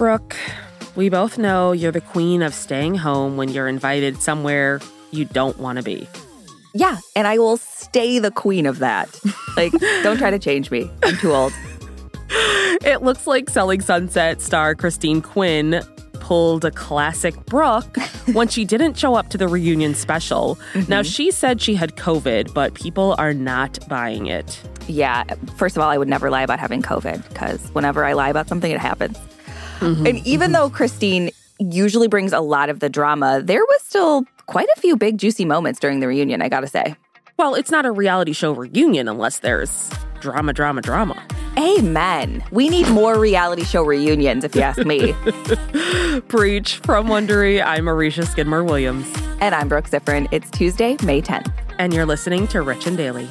Brooke, we both know you're the queen of staying home when you're invited somewhere you don't want to be. Yeah, and I will stay the queen of that. Like, don't try to change me. I'm too old. It looks like Selling Sunset star Christine Quinn pulled a classic Brooke when she didn't show up to the reunion special. Mm-hmm. Now, she said she had COVID, but people are not buying it. Yeah, first of all, I would never lie about having COVID because whenever I lie about something, it happens. Mm-hmm. And even mm-hmm. though Christine usually brings a lot of the drama, there was still quite a few big, juicy moments during the reunion, I gotta say. Well, it's not a reality show reunion unless there's drama, drama, drama. Amen. We need more reality show reunions, if you ask me. Preach from Wondery. I'm Aricia Skidmore Williams. And I'm Brooke Siffrinn. It's Tuesday, May 10th. And you're listening to Rich and Daily.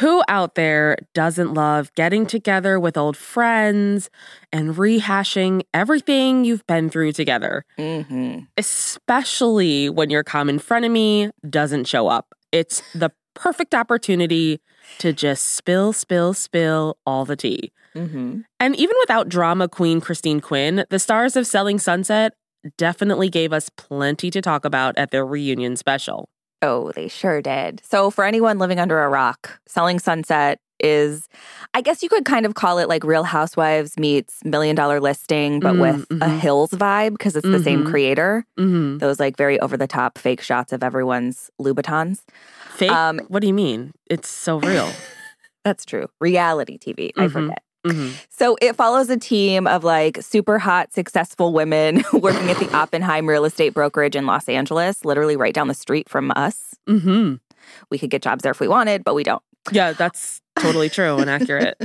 Who out there doesn't love getting together with old friends and rehashing everything you've been through together? Mm-hmm. Especially when your common frenemy doesn't show up. It's the perfect opportunity to just spill, spill, spill all the tea. Mm-hmm. And even without drama queen Christine Quinn, the stars of Selling Sunset definitely gave us plenty to talk about at their reunion special. Oh, they sure did. So, for anyone living under a rock, Selling Sunset is, I guess you could kind of call it like Real Housewives meets Million Dollar Listing, but mm, with mm-hmm. a Hills vibe because it's mm-hmm. the same mm-hmm. creator. Mm-hmm. Those like very over the top fake shots of everyone's Louboutins. Fake? Um, what do you mean? It's so real. That's true. Reality TV. I mm-hmm. forget. Mm-hmm. So it follows a team of like super hot, successful women working at the Oppenheim real estate brokerage in Los Angeles, literally right down the street from us. Mm-hmm. We could get jobs there if we wanted, but we don't. Yeah, that's totally true and accurate.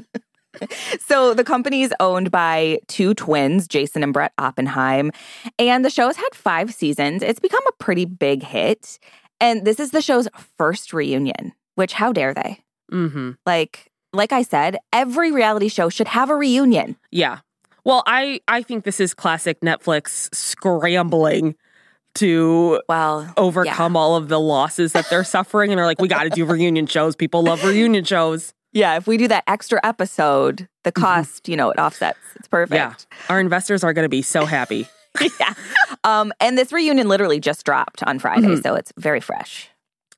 so the company is owned by two twins, Jason and Brett Oppenheim, and the show has had five seasons. It's become a pretty big hit, and this is the show's first reunion. Which, how dare they? Mm-hmm. Like like I said, every reality show should have a reunion. Yeah. Well, I I think this is classic Netflix scrambling to well overcome yeah. all of the losses that they're suffering and they're like we got to do reunion shows. People love reunion shows. Yeah, if we do that extra episode, the mm-hmm. cost, mm-hmm. you know, it offsets. It's perfect. Yeah. Our investors are going to be so happy. yeah. Um and this reunion literally just dropped on Friday, mm-hmm. so it's very fresh.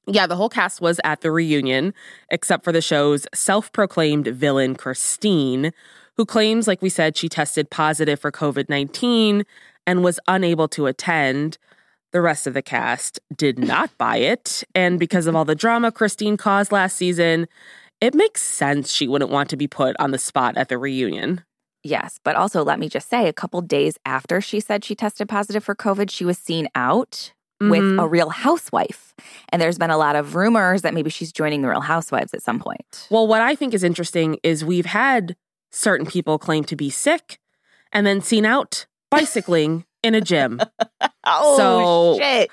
Yeah, the whole cast was at the reunion, except for the show's self proclaimed villain, Christine, who claims, like we said, she tested positive for COVID 19 and was unable to attend. The rest of the cast did not buy it. And because of all the drama Christine caused last season, it makes sense she wouldn't want to be put on the spot at the reunion. Yes, but also let me just say a couple days after she said she tested positive for COVID, she was seen out mm-hmm. with a real housewife. And there's been a lot of rumors that maybe she's joining the real housewives at some point. Well, what I think is interesting is we've had certain people claim to be sick and then seen out bicycling in a gym. oh, so shit.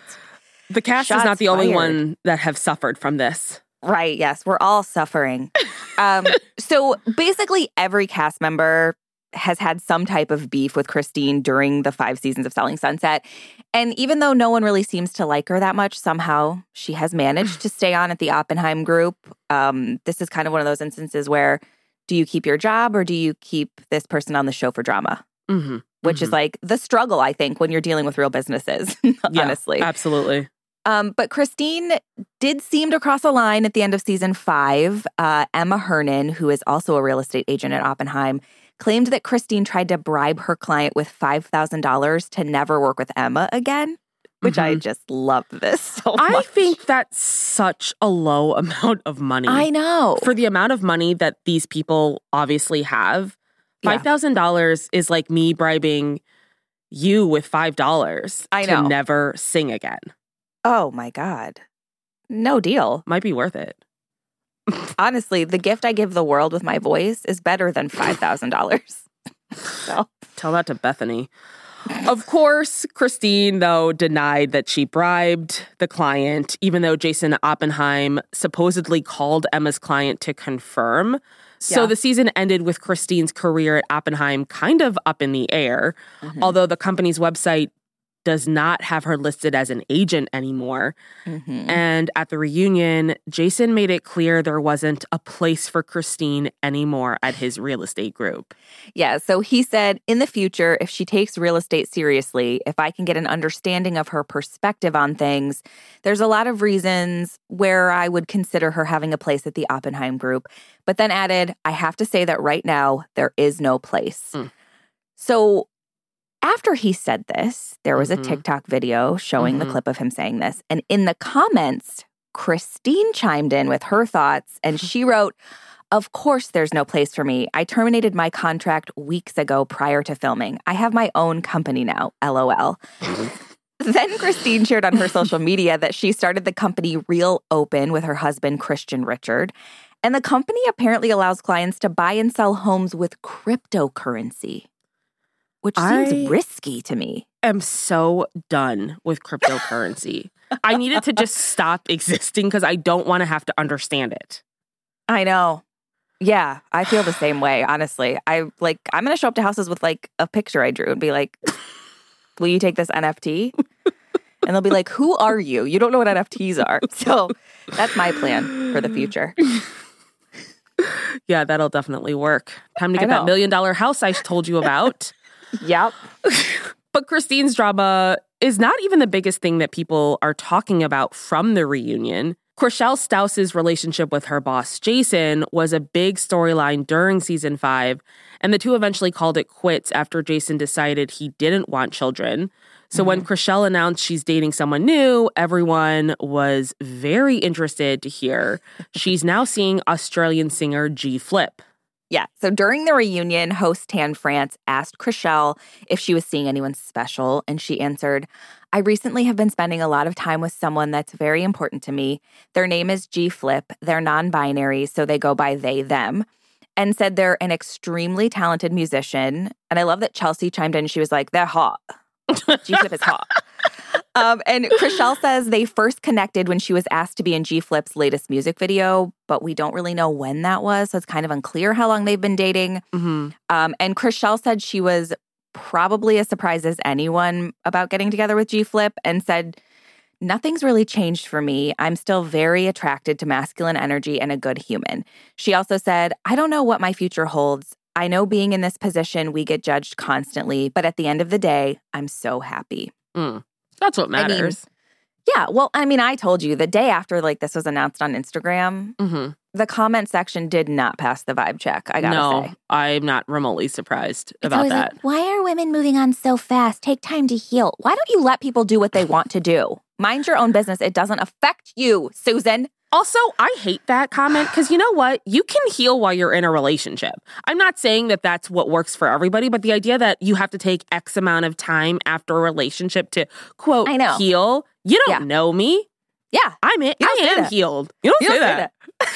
The cast Shots is not the fired. only one that have suffered from this. Right. Yes. We're all suffering. um, so basically, every cast member has had some type of beef with Christine during the five seasons of Selling Sunset. And even though no one really seems to like her that much, somehow she has managed to stay on at the Oppenheim group. Um, this is kind of one of those instances where do you keep your job or do you keep this person on the show for drama? Mm-hmm. Which mm-hmm. is like the struggle, I think, when you're dealing with real businesses, honestly. Yeah, absolutely. Um, but Christine did seem to cross a line at the end of season five. Uh, Emma Hernan, who is also a real estate agent at Oppenheim, claimed that Christine tried to bribe her client with $5,000 to never work with Emma again, which mm-hmm. I just love this so I think that's such a low amount of money. I know. For the amount of money that these people obviously have, $5,000 yeah. is like me bribing you with $5 I know. to never sing again. Oh my God. No deal. Might be worth it. Honestly, the gift I give the world with my voice is better than $5,000. so. Tell that to Bethany. Of course, Christine, though, denied that she bribed the client, even though Jason Oppenheim supposedly called Emma's client to confirm. So yeah. the season ended with Christine's career at Oppenheim kind of up in the air, mm-hmm. although the company's website does not have her listed as an agent anymore. Mm-hmm. And at the reunion, Jason made it clear there wasn't a place for Christine anymore at his real estate group. Yeah. So he said, in the future, if she takes real estate seriously, if I can get an understanding of her perspective on things, there's a lot of reasons where I would consider her having a place at the Oppenheim group. But then added, I have to say that right now, there is no place. Mm. So after he said this, there was mm-hmm. a TikTok video showing mm-hmm. the clip of him saying this. And in the comments, Christine chimed in with her thoughts and she wrote, Of course, there's no place for me. I terminated my contract weeks ago prior to filming. I have my own company now, lol. then Christine shared on her social media that she started the company Real Open with her husband, Christian Richard. And the company apparently allows clients to buy and sell homes with cryptocurrency which seems I risky to me. I am so done with cryptocurrency. I need it to just stop existing because I don't want to have to understand it. I know. Yeah, I feel the same way, honestly. I like I'm gonna show up to houses with like a picture I drew and be like, Will you take this NFT? And they'll be like, Who are you? You don't know what NFTs are. So that's my plan for the future. Yeah, that'll definitely work. Time to get that million dollar house I told you about. Yep. but Christine's drama is not even the biggest thing that people are talking about from the reunion. Chrishell Stause's relationship with her boss, Jason, was a big storyline during season five, and the two eventually called it quits after Jason decided he didn't want children. So mm-hmm. when Chrishell announced she's dating someone new, everyone was very interested to hear she's now seeing Australian singer G Flip. Yeah. So during the reunion, host Tan France asked Chrishell if she was seeing anyone special, and she answered, I recently have been spending a lot of time with someone that's very important to me. Their name is G Flip. They're non binary, so they go by they, them. And said they're an extremely talented musician. And I love that Chelsea chimed in. She was like, they're hot. G Flip is hot. Um, and Chrishell says they first connected when she was asked to be in G Flip's latest music video, but we don't really know when that was. So it's kind of unclear how long they've been dating. Mm-hmm. Um, and Chrishell said she was probably as surprised as anyone about getting together with G Flip and said, Nothing's really changed for me. I'm still very attracted to masculine energy and a good human. She also said, I don't know what my future holds. I know being in this position, we get judged constantly, but at the end of the day, I'm so happy. Mm. That's what matters. I mean, yeah. Well, I mean, I told you the day after like this was announced on Instagram, mm-hmm. the comment section did not pass the vibe check. I gotta no, say. I'm not remotely surprised It's about that. like, why are women moving on so fast? Take time to heal. Why don't you let people do what they want to do? Mind your own business. It doesn't affect you, Susan. Also, I hate that comment because you know what? You can heal while you're in a relationship. I'm not saying that that's what works for everybody, but the idea that you have to take X amount of time after a relationship to quote I know. heal, you don't Yeah. know me. Yeah. I'm it. I am that. healed. You don't You say don't say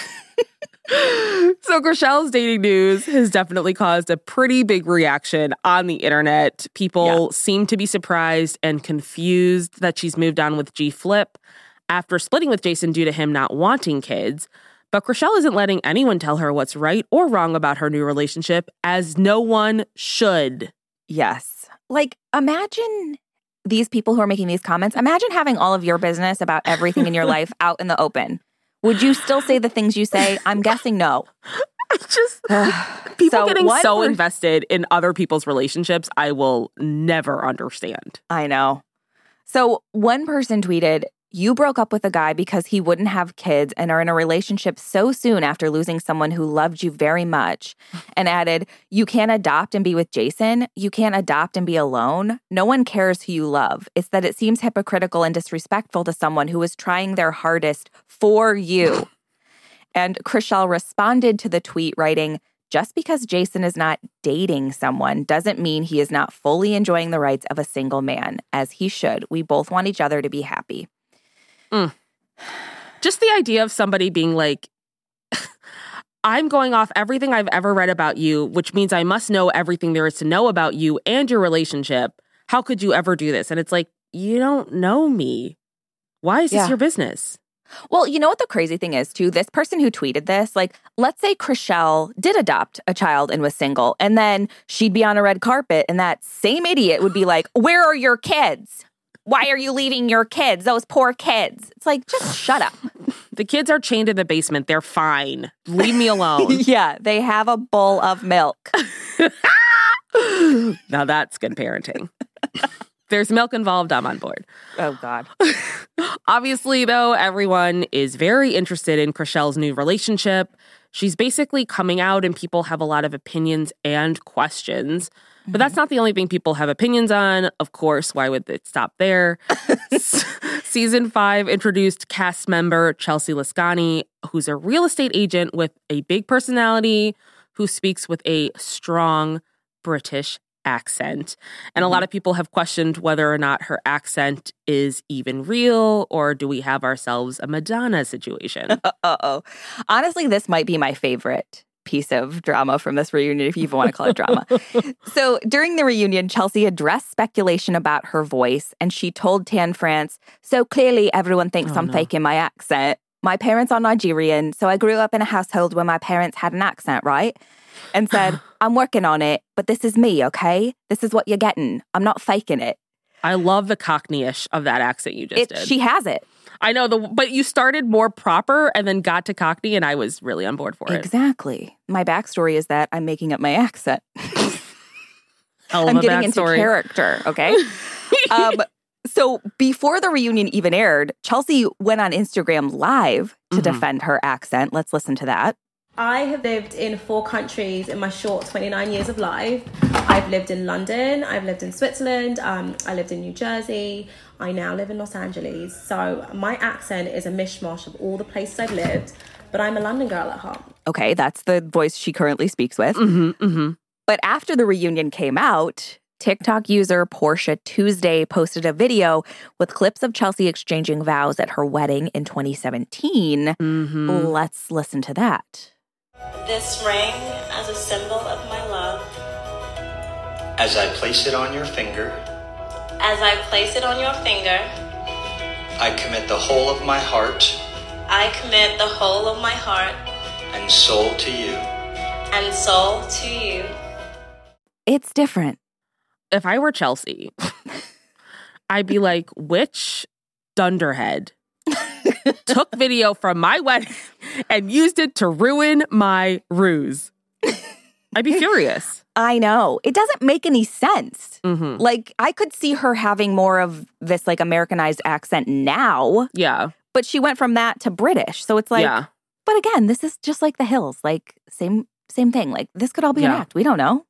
that. so Chrishell's dating news has definitely caused a pretty big reaction on the internet. People seem to be surprised and confused that she's moved on with G Flip after splitting with Jason due to him not wanting kids. But Chrishell isn't letting anyone tell her what's right or wrong about her new relationship, as no one should. Yes. Like, imagine these people who are making these comments. Imagine having all of your business about everything in your life out in the open. Would you still say the things you say? I'm guessing no. I just people So getting so invested in other people's relationships, I will never understand. I know. So one person tweeted, You broke up with a guy because he wouldn't have kids and are in a relationship so soon after losing someone who loved you very much. And added, You can't adopt and be with Jason. You can't adopt and be alone. No one cares who you love. It's that it seems hypocritical and disrespectful to someone who is trying their hardest for you. and Chrishell responded to the tweet writing, just because Jason is not dating someone doesn't mean he is not fully enjoying the rights of a single man, as he should. We both want each other to be happy. Mm. Just the idea of somebody being like, I'm going off everything I've ever read about you, which means I must know everything there is to know about you and your relationship. How could you ever do this? And it's like, you don't know me. Why is this your business? Well, you know what the crazy thing is, too? This person who tweeted this, like, let's say Chrishell did adopt a child and was single, and then she'd be on a red carpet, and that same idiot would be like, Where are your kids? Why are you leaving your kids? Those poor kids. It's like, just shut up. The kids are chained in the basement. They're fine. Leave me alone. yeah, they have a bowl of milk. now that's good parenting. There's milk involved. I'm on board. Oh, God. Obviously, though, everyone is very interested in Chrishell's new relationship. She's basically coming out, and people have a lot of opinions and questions. But that's not the only thing people have opinions on. Of course, why would it stop there? Season five introduced cast member Chelsea Lazkani, who's a real estate agent with a big personality who speaks with a strong British accent. And a lot of people have questioned whether or not her accent is even real or do we have ourselves a Madonna situation? Uh oh. Honestly, this might be my favorite piece of drama from this reunion, if you even want to call it drama. so during the reunion, Chelsea addressed speculation about her voice and she told Tan France, So clearly everyone thinks Oh, I'm no. faking my accent. My parents are Nigerian, so I grew up in a household where my parents had an accent, right? And said, I'm working on it, but this is me, okay? This is what you're getting. I'm not faking it. I love the cockneyish of that accent you just It did. she has it. I know the but you started more proper and then got to cockney and I was really on board for it. Exactly. My backstory is that I'm making up my accent. I'm a getting into character, okay? um, so before the reunion even aired, Chelsea went on Instagram live to Mhm. defend her accent. Let's listen to that. I have lived in four countries in my short 29 years of life. I've lived in London, I've lived in Switzerland, um, I lived in New Jersey, I now live in Los Angeles. So my accent is a mishmash of all the places I've lived, but I'm a London girl at heart. Okay, that's the voice she currently speaks with. hmm hmm But after the reunion came out, TikTok user Portia Tuesday posted a video with clips of Chelsea exchanging vows at her wedding in 2017. hmm Let's listen to that. This ring as a symbol of my love. As I place it on your finger, As I place it on your finger, I commit the whole of my heart I commit the whole of my heart and soul to you. and soul to you. It's different. If I were Chelsea, I'd be like, which dunderhead took video from my wedding and used it to ruin my ruse? I'd be furious. I know. It doesn't make any sense. hmm Like, I could see her having more of this, like, Americanized accent now, Yeah. but she went from that to British. So it's like, yeah. But again, this is just like the hills, like same same thing. Like this could all be an act. We don't know.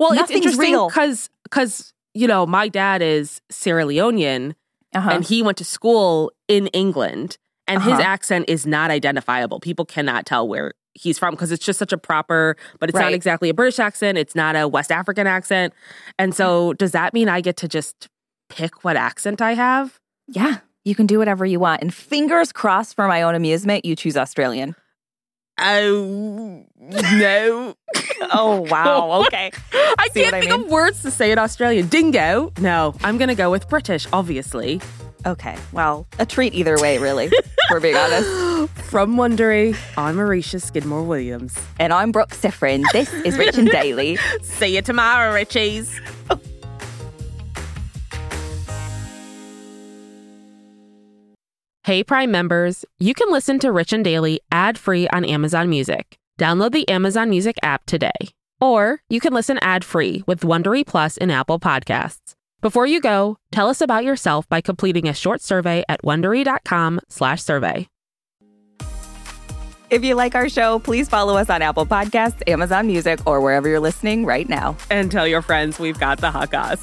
Well, Nothing's it's interesting because because you know my dad is Sierra Leonean Uh-huh. and he went to school in England, and his Uh-huh. accent is not identifiable. People cannot tell where he's from because it's just such a proper, but it's not exactly a British accent. It's not a West African accent, and so does that mean I get to just pick what accent I have? yeah, you can do whatever you want. And fingers crossed for my own amusement, you choose Australian. Oh no! Oh wow. Okay. I See can't I think mean? of words to say in Australian. Dingo? No, I'm gonna go with British, obviously. Okay. Well, a treat either way, really. for being honest. From Wondery, I'm Aricia Skidmore Williams. And I'm Brooke Siffrinn. This is Rich and Daily. See you tomorrow, Richies. Hey, Prime members, you can listen to Rich and Daily ad free on Amazon Music. Download the Amazon Music app today. Or you can listen ad free with Wondery Plus in Apple Podcasts. Before you go, tell us about yourself by completing a short survey at wondery.com/slash survey. If you like our show, please follow us on Apple Podcasts, Amazon Music, or wherever you're listening right now. And tell your friends we've got the hot goss.